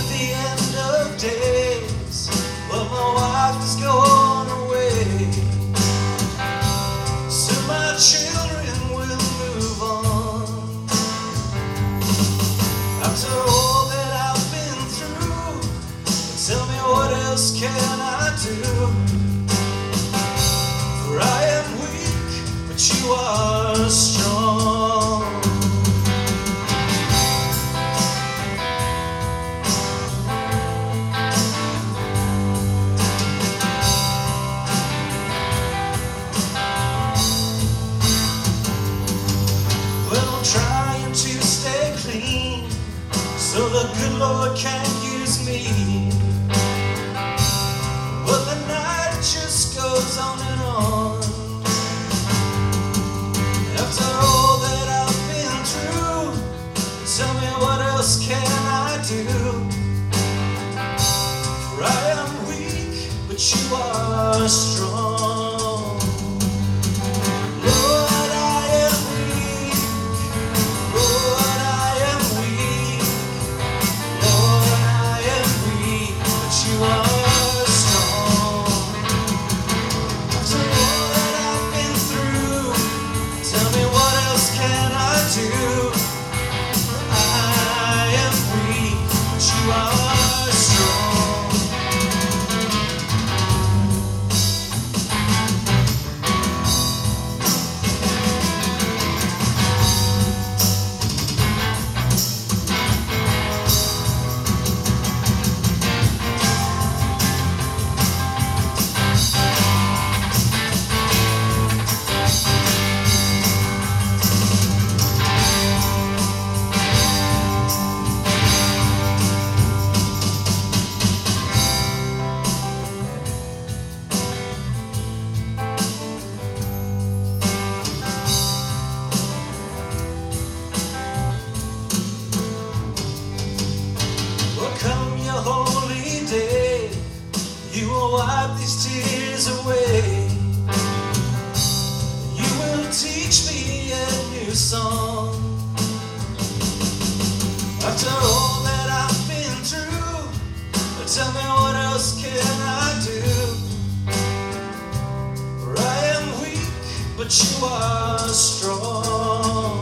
at the end of days. but my wife has gone away. So my children will move on. After all that I've been through, tell me what else can I do? For I am weak, but you are strong. So the good Lord can't use me. can I do? a song. After all that I've been through, tell me what else can I do? For I am weak, but you are strong.